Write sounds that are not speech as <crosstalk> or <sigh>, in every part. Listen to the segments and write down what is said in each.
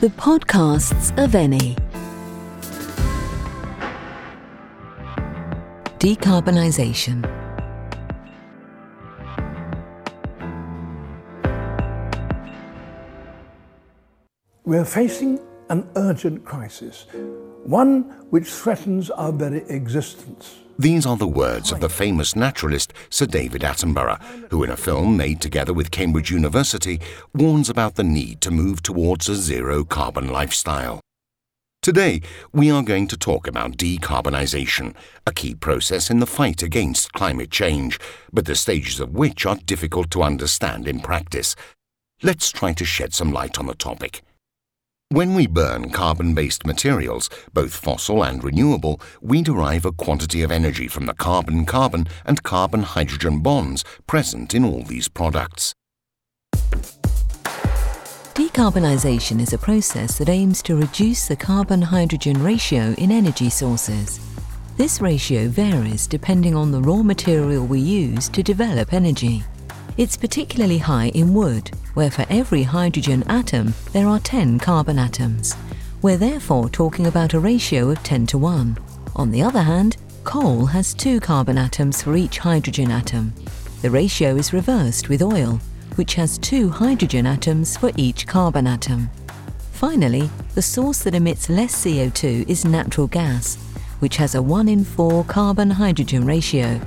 The podcasts of Eni. Decarbonisation. We're facing an urgent crisis, one which threatens our very existence. These are the words of the famous naturalist Sir David Attenborough, who, in a film made together with Cambridge University, warns about the need to move towards a zero carbon lifestyle. Today, we are going to talk about decarbonisation, a key process in the fight against climate change, but the stages of which are difficult to understand in practice. Let's try to shed some light on the topic. When we burn carbon based materials, both fossil and renewable, we derive a quantity of energy from the carbon carbon and carbon hydrogen bonds present in all these products. Decarbonisation is a process that aims to reduce the carbon hydrogen ratio in energy sources. This ratio varies depending on the raw material we use to develop energy. It's particularly high in wood, where for every hydrogen atom there are 10 carbon atoms. We're therefore talking about a ratio of 10 to 1. On the other hand, coal has two carbon atoms for each hydrogen atom. The ratio is reversed with oil, which has two hydrogen atoms for each carbon atom. Finally, the source that emits less CO2 is natural gas, which has a 1 in 4 carbon hydrogen ratio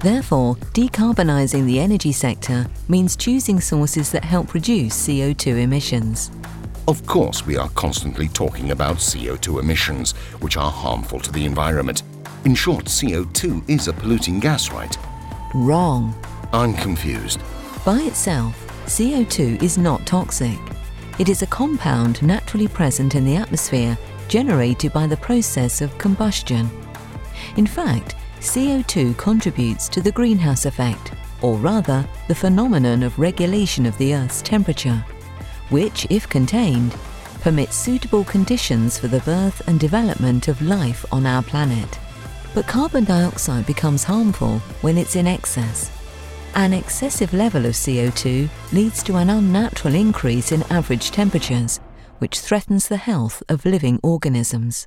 Therefore, decarbonising the energy sector means choosing sources that help reduce CO2 emissions. Of course, we are constantly talking about CO2 emissions, which are harmful to the environment. In short, CO2 is a polluting gas, right? Wrong. I'm confused. By itself, CO2 is not toxic. It is a compound naturally present in the atmosphere generated by the process of combustion. In fact, CO2 contributes to the greenhouse effect, or rather, the phenomenon of regulation of the Earth's temperature, which, if contained, permits suitable conditions for the birth and development of life on our planet. But carbon dioxide becomes harmful when it's in excess. An excessive level of CO2 leads to an unnatural increase in average temperatures, which threatens the health of living organisms.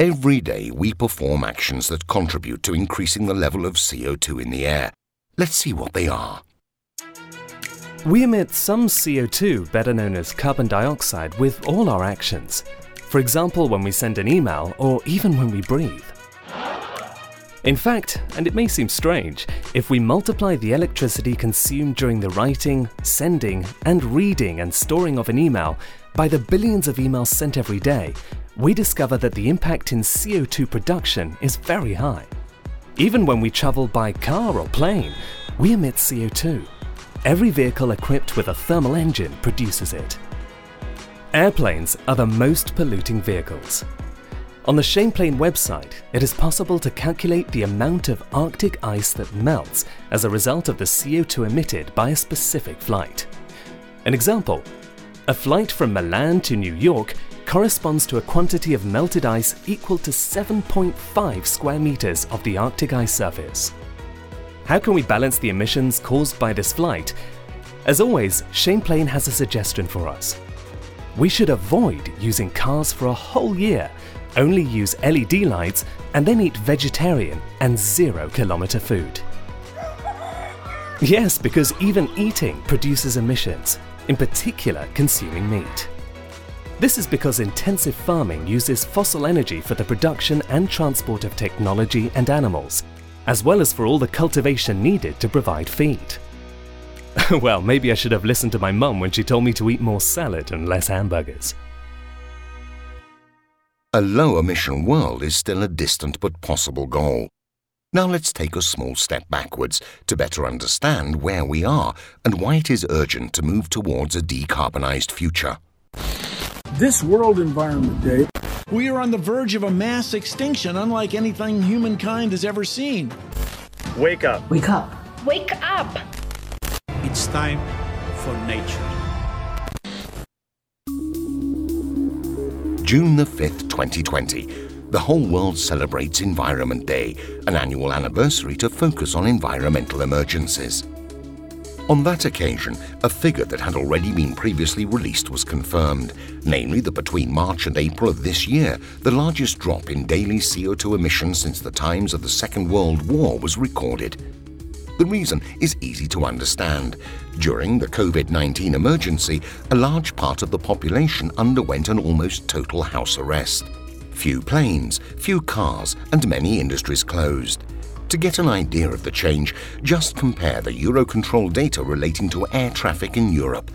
Every day we perform actions that contribute to increasing the level of CO2 in the air. Let's see what they are. We emit some CO2, better known as carbon dioxide, with all our actions. For example, when we send an email or even when we breathe. In fact, and it may seem strange, if we multiply the electricity consumed during the writing, sending, and reading and storing of an email by the billions of emails sent every day, we discover that the impact in CO2 production is very high. Even when we travel by car or plane, we emit CO2. Every vehicle equipped with a thermal engine produces it. Airplanes are the most polluting vehicles. On the Champlain website, it is possible to calculate the amount of Arctic ice that melts as a result of the CO2 emitted by a specific flight. An example a flight from Milan to New York corresponds to a quantity of melted ice equal to 7.5 square meters of the Arctic ice surface. How can we balance the emissions caused by this flight? As always, Champlain has a suggestion for us. We should avoid using cars for a whole year, only use LED lights, and then eat vegetarian and zero kilometer food. Yes, because even eating produces emissions, in particular consuming meat. This is because intensive farming uses fossil energy for the production and transport of technology and animals, as well as for all the cultivation needed to provide feed. <laughs> well, maybe I should have listened to my mum when she told me to eat more salad and less hamburgers. A low emission world is still a distant but possible goal. Now let's take a small step backwards to better understand where we are and why it is urgent to move towards a decarbonised future. This World Environment Day, we are on the verge of a mass extinction unlike anything humankind has ever seen. Wake up. Wake up. Wake up. It's time for nature. June the 5th, 2020. The whole world celebrates Environment Day, an annual anniversary to focus on environmental emergencies. On that occasion, a figure that had already been previously released was confirmed, namely that between March and April of this year, the largest drop in daily CO2 emissions since the times of the Second World War was recorded. The reason is easy to understand. During the COVID 19 emergency, a large part of the population underwent an almost total house arrest. Few planes, few cars, and many industries closed. To get an idea of the change, just compare the Eurocontrol data relating to air traffic in Europe.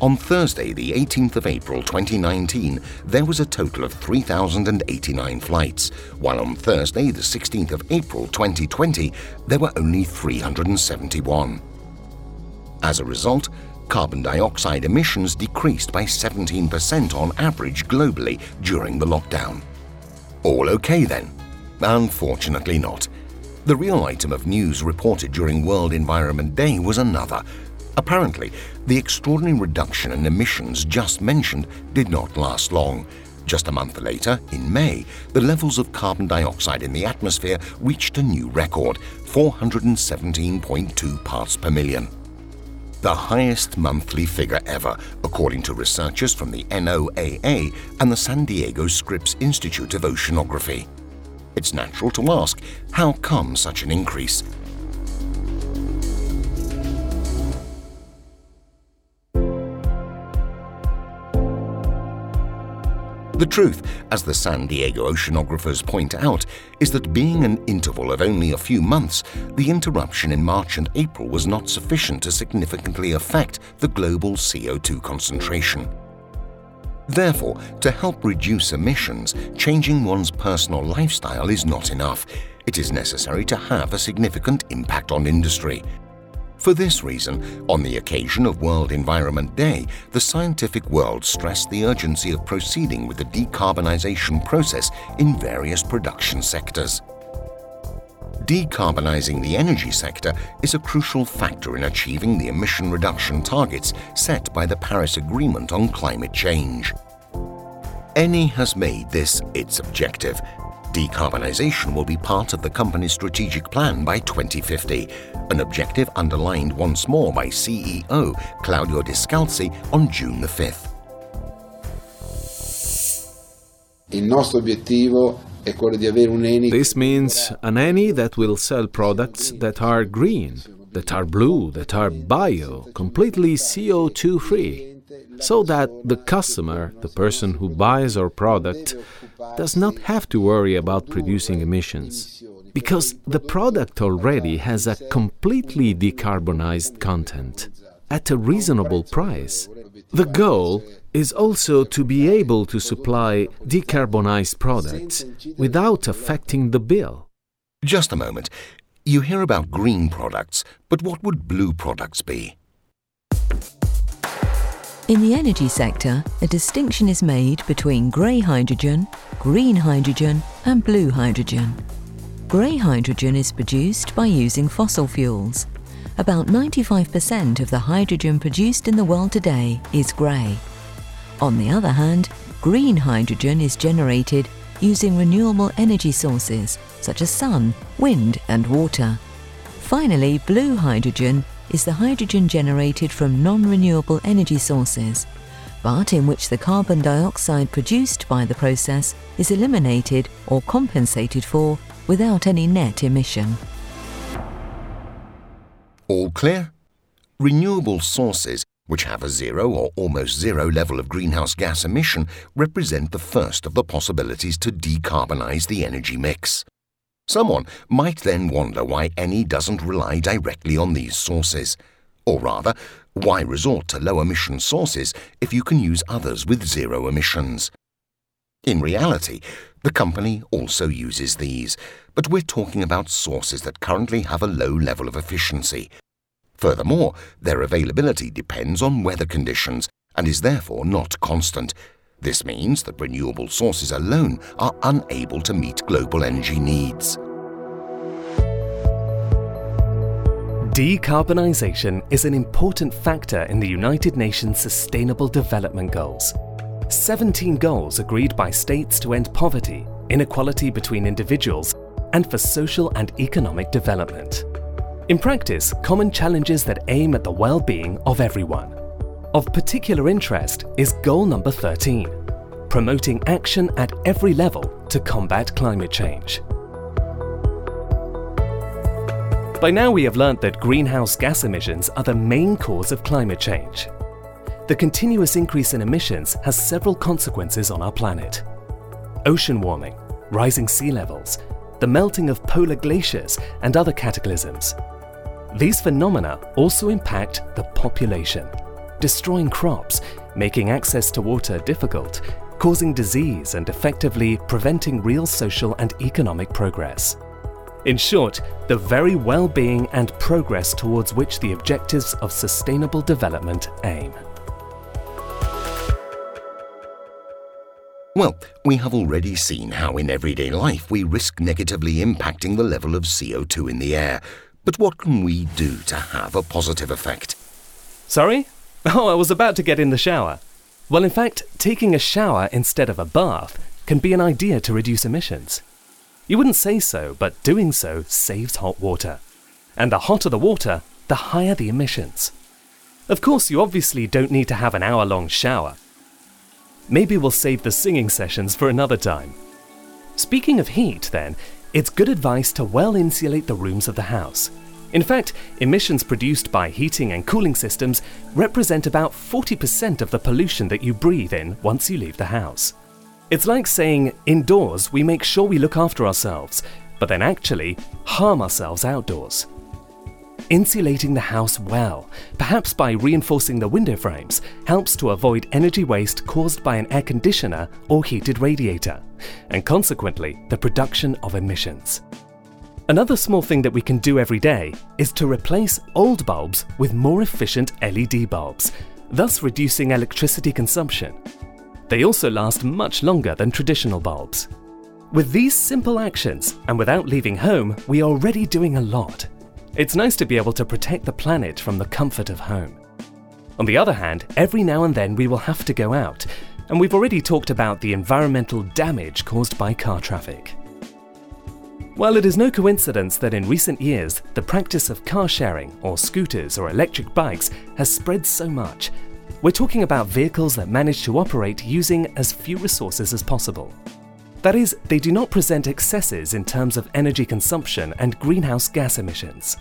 On Thursday, the 18th of April 2019, there was a total of 3,089 flights, while on Thursday, the 16th of April 2020, there were only 371. As a result, carbon dioxide emissions decreased by 17% on average globally during the lockdown. All okay then? Unfortunately not. The real item of news reported during World Environment Day was another. Apparently, the extraordinary reduction in emissions just mentioned did not last long. Just a month later, in May, the levels of carbon dioxide in the atmosphere reached a new record 417.2 parts per million. The highest monthly figure ever, according to researchers from the NOAA and the San Diego Scripps Institute of Oceanography. It's natural to ask how come such an increase? The truth, as the San Diego oceanographers point out, is that being an interval of only a few months, the interruption in March and April was not sufficient to significantly affect the global CO2 concentration. Therefore, to help reduce emissions, changing one's personal lifestyle is not enough. It is necessary to have a significant impact on industry. For this reason, on the occasion of World Environment Day, the scientific world stressed the urgency of proceeding with the decarbonisation process in various production sectors. Decarbonising the energy sector is a crucial factor in achieving the emission reduction targets set by the Paris Agreement on climate change. Eni has made this its objective. Decarbonisation will be part of the company's strategic plan by 2050, an objective underlined once more by CEO Claudio Descalzi on June the 5th. Il nostro obiettivo This means an Eni that will sell products that are green, that are blue, that are bio, completely CO2 free, so that the customer, the person who buys our product, does not have to worry about producing emissions. Because the product already has a completely decarbonized content at a reasonable price. The goal is also to be able to supply decarbonized products without affecting the bill. Just a moment. You hear about green products, but what would blue products be? In the energy sector, a distinction is made between grey hydrogen, green hydrogen, and blue hydrogen. Grey hydrogen is produced by using fossil fuels. About 95% of the hydrogen produced in the world today is grey. On the other hand, green hydrogen is generated using renewable energy sources such as sun, wind, and water. Finally, blue hydrogen is the hydrogen generated from non renewable energy sources, but in which the carbon dioxide produced by the process is eliminated or compensated for without any net emission. All clear? Renewable sources, which have a zero or almost zero level of greenhouse gas emission, represent the first of the possibilities to decarbonize the energy mix. Someone might then wonder why Eni doesn't rely directly on these sources. Or rather, why resort to low emission sources if you can use others with zero emissions? In reality, the company also uses these, but we're talking about sources that currently have a low level of efficiency. Furthermore, their availability depends on weather conditions and is therefore not constant. This means that renewable sources alone are unable to meet global energy needs. Decarbonisation is an important factor in the United Nations Sustainable Development Goals. 17 goals agreed by states to end poverty, inequality between individuals, and for social and economic development. In practice, common challenges that aim at the well being of everyone. Of particular interest is goal number 13 promoting action at every level to combat climate change. By now, we have learnt that greenhouse gas emissions are the main cause of climate change. The continuous increase in emissions has several consequences on our planet ocean warming, rising sea levels, the melting of polar glaciers, and other cataclysms. These phenomena also impact the population, destroying crops, making access to water difficult, causing disease, and effectively preventing real social and economic progress. In short, the very well being and progress towards which the objectives of sustainable development aim. Well, we have already seen how in everyday life we risk negatively impacting the level of CO2 in the air. But what can we do to have a positive effect? Sorry? <laughs> Oh, I was about to get in the shower. Well, in fact, taking a shower instead of a bath can be an idea to reduce emissions. You wouldn't say so, but doing so saves hot water. And the hotter the water, the higher the emissions. Of course, you obviously don't need to have an hour long shower. Maybe we'll save the singing sessions for another time. Speaking of heat, then, it's good advice to well insulate the rooms of the house. In fact, emissions produced by heating and cooling systems represent about 40% of the pollution that you breathe in once you leave the house. It's like saying, indoors, we make sure we look after ourselves, but then actually harm ourselves outdoors insulating the house well, perhaps by reinforcing the window frames, helps to avoid energy waste caused by an air conditioner or heated radiator, and consequently, the production of emissions. Another small thing that we can do every day is to replace old bulbs with more efficient LED bulbs, thus reducing electricity consumption. They also last much longer than traditional bulbs. With these simple actions, and without leaving home, we are already doing a lot. It's nice to be able to protect the planet from the comfort of home. On the other hand, every now and then we will have to go out, and we've already talked about the environmental damage caused by car traffic. While it is no coincidence that in recent years the practice of car sharing, or scooters or electric bikes, has spread so much, we're talking about vehicles that manage to operate using as few resources as possible. That is, they do not present excesses in terms of energy consumption and greenhouse gas emissions.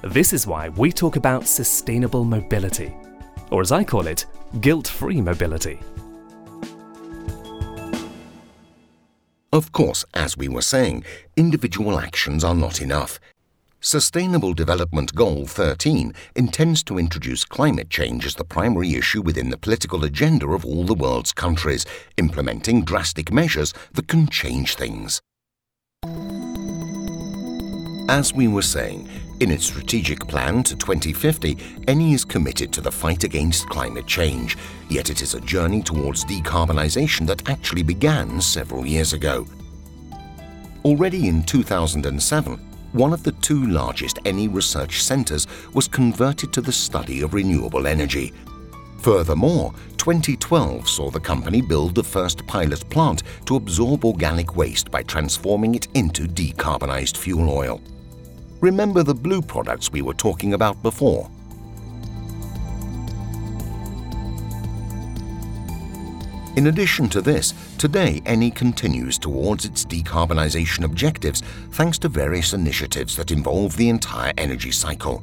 This is why we talk about sustainable mobility, or as I call it, guilt free mobility. Of course, as we were saying, individual actions are not enough. Sustainable Development Goal 13 intends to introduce climate change as the primary issue within the political agenda of all the world's countries, implementing drastic measures that can change things. As we were saying, in its strategic plan to 2050, Eni is committed to the fight against climate change, yet it is a journey towards decarbonisation that actually began several years ago. Already in 2007, one of the two largest Eni research centres was converted to the study of renewable energy. Furthermore, 2012 saw the company build the first pilot plant to absorb organic waste by transforming it into decarbonised fuel oil. Remember the blue products we were talking about before? In addition to this, today Eni continues towards its decarbonisation objectives thanks to various initiatives that involve the entire energy cycle.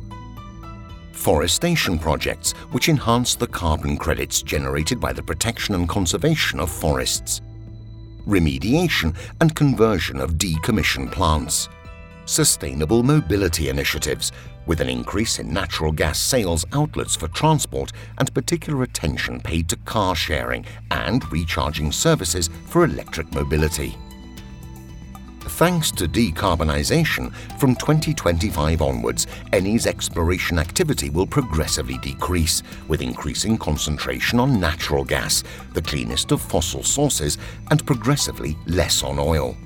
Forestation projects, which enhance the carbon credits generated by the protection and conservation of forests. Remediation and conversion of decommissioned plants. Sustainable mobility initiatives, with an increase in natural gas sales outlets for transport and particular attention paid to car sharing and recharging services for electric mobility. Thanks to decarbonisation, from 2025 onwards, Eni's exploration activity will progressively decrease, with increasing concentration on natural gas, the cleanest of fossil sources, and progressively less on oil.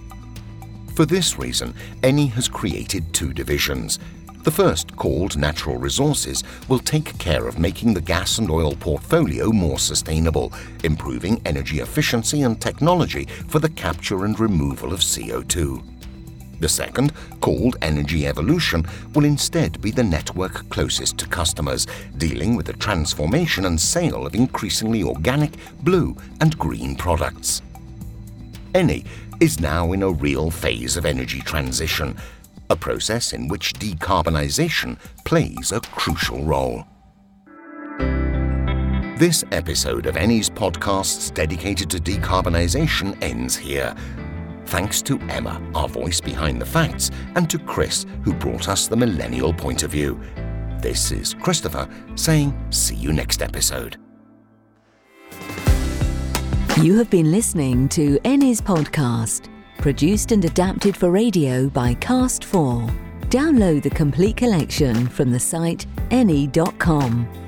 For this reason, Eni has created two divisions the first, called Natural Resources, will take care of making the gas and oil portfolio more sustainable, improving energy efficiency and technology for the capture and removal of CO2. The second, called Energy Evolution, will instead be the network closest to customers, dealing with the transformation and sale of increasingly organic, blue, and green products. Eni is now in a real phase of energy transition, a process in which decarbonisation plays a crucial role. This episode of Eni's podcasts dedicated to decarbonisation ends here. Thanks to Emma, our voice behind the facts, and to Chris, who brought us the millennial point of view. This is Christopher saying, see you next episode. You have been listening to Eni's podcast, produced and adapted for radio by Cast4. Download the complete collection from the site eni.com.